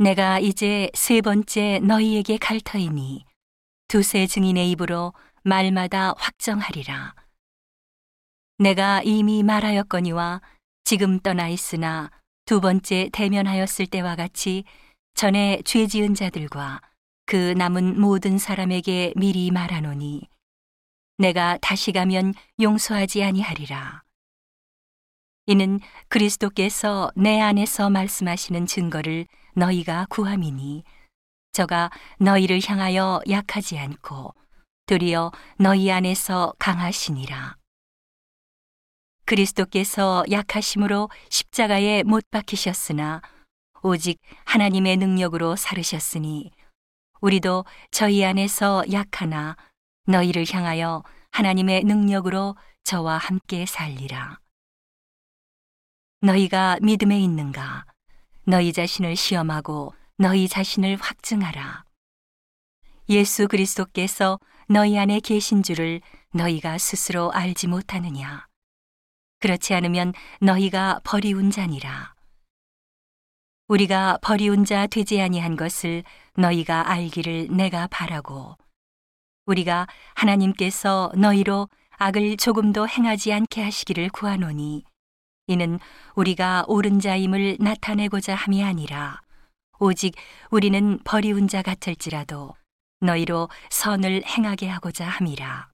내가 이제 세 번째 너희에게 갈 터이니 두세 증인의 입으로 말마다 확정하리라. 내가 이미 말하였거니와 지금 떠나 있으나 두 번째 대면하였을 때와 같이 전에 죄 지은 자들과 그 남은 모든 사람에게 미리 말하노니 내가 다시 가면 용서하지 아니하리라. 이는 그리스도께서 내 안에서 말씀하시는 증거를 너희가 구함이니 저가 너희를 향하여 약하지 않고 도리어 너희 안에서 강하시니라. 그리스도께서 약하심으로 십자가에 못 박히셨으나 오직 하나님의 능력으로 살으셨으니 우리도 저희 안에서 약하나 너희를 향하여 하나님의 능력으로 저와 함께 살리라. 너희가 믿음에 있는가? 너희 자신을 시험하고 너희 자신을 확증하라. 예수 그리스도께서 너희 안에 계신 줄을 너희가 스스로 알지 못하느냐? 그렇지 않으면 너희가 버리운 자니라. 우리가 버리운 자 되지 아니한 것을 너희가 알기를 내가 바라고 우리가 하나님께서 너희로 악을 조금도 행하지 않게 하시기를 구하노니 이는 우리가 옳은 자임을 나타내고자 함이 아니라 오직 우리는 버리운 자 같을지라도 너희로 선을 행하게 하고자 함이라.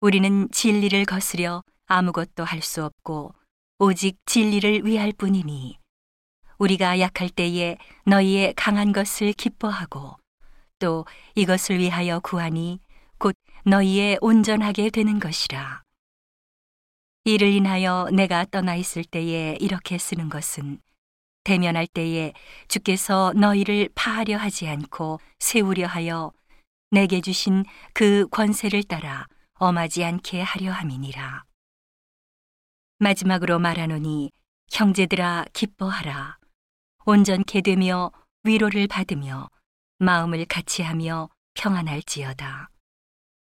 우리는 진리를 거스려 아무것도 할 수 없고 오직 진리를 위할 뿐이니 우리가 약할 때에 너희의 강한 것을 기뻐하고 또 이것을 위하여 구하니 곧 너희의 온전하게 되는 것이라. 이를 인하여 내가 떠나 있을 때에 이렇게 쓰는 것은 대면할 때에 주께서 너희를 파하려 하지 않고 세우려 하여 내게 주신 그 권세를 따라 엄하지 않게 하려 함이니라. 마지막으로 말하노니 형제들아 기뻐하라. 온전케 되며 위로를 받으며 마음을 같이 하며 평안할지어다.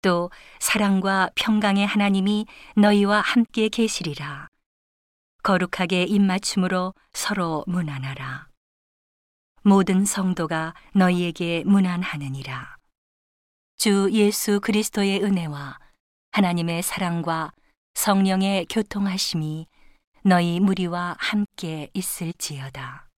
또 사랑과 평강의 하나님이 너희와 함께 계시리라. 거룩하게 입맞춤으로 서로 문안하라. 모든 성도가 너희에게 문안하느니라. 주 예수 그리스도의 은혜와 하나님의 사랑과 성령의 교통하심이 너희 무리와 함께 있을지어다.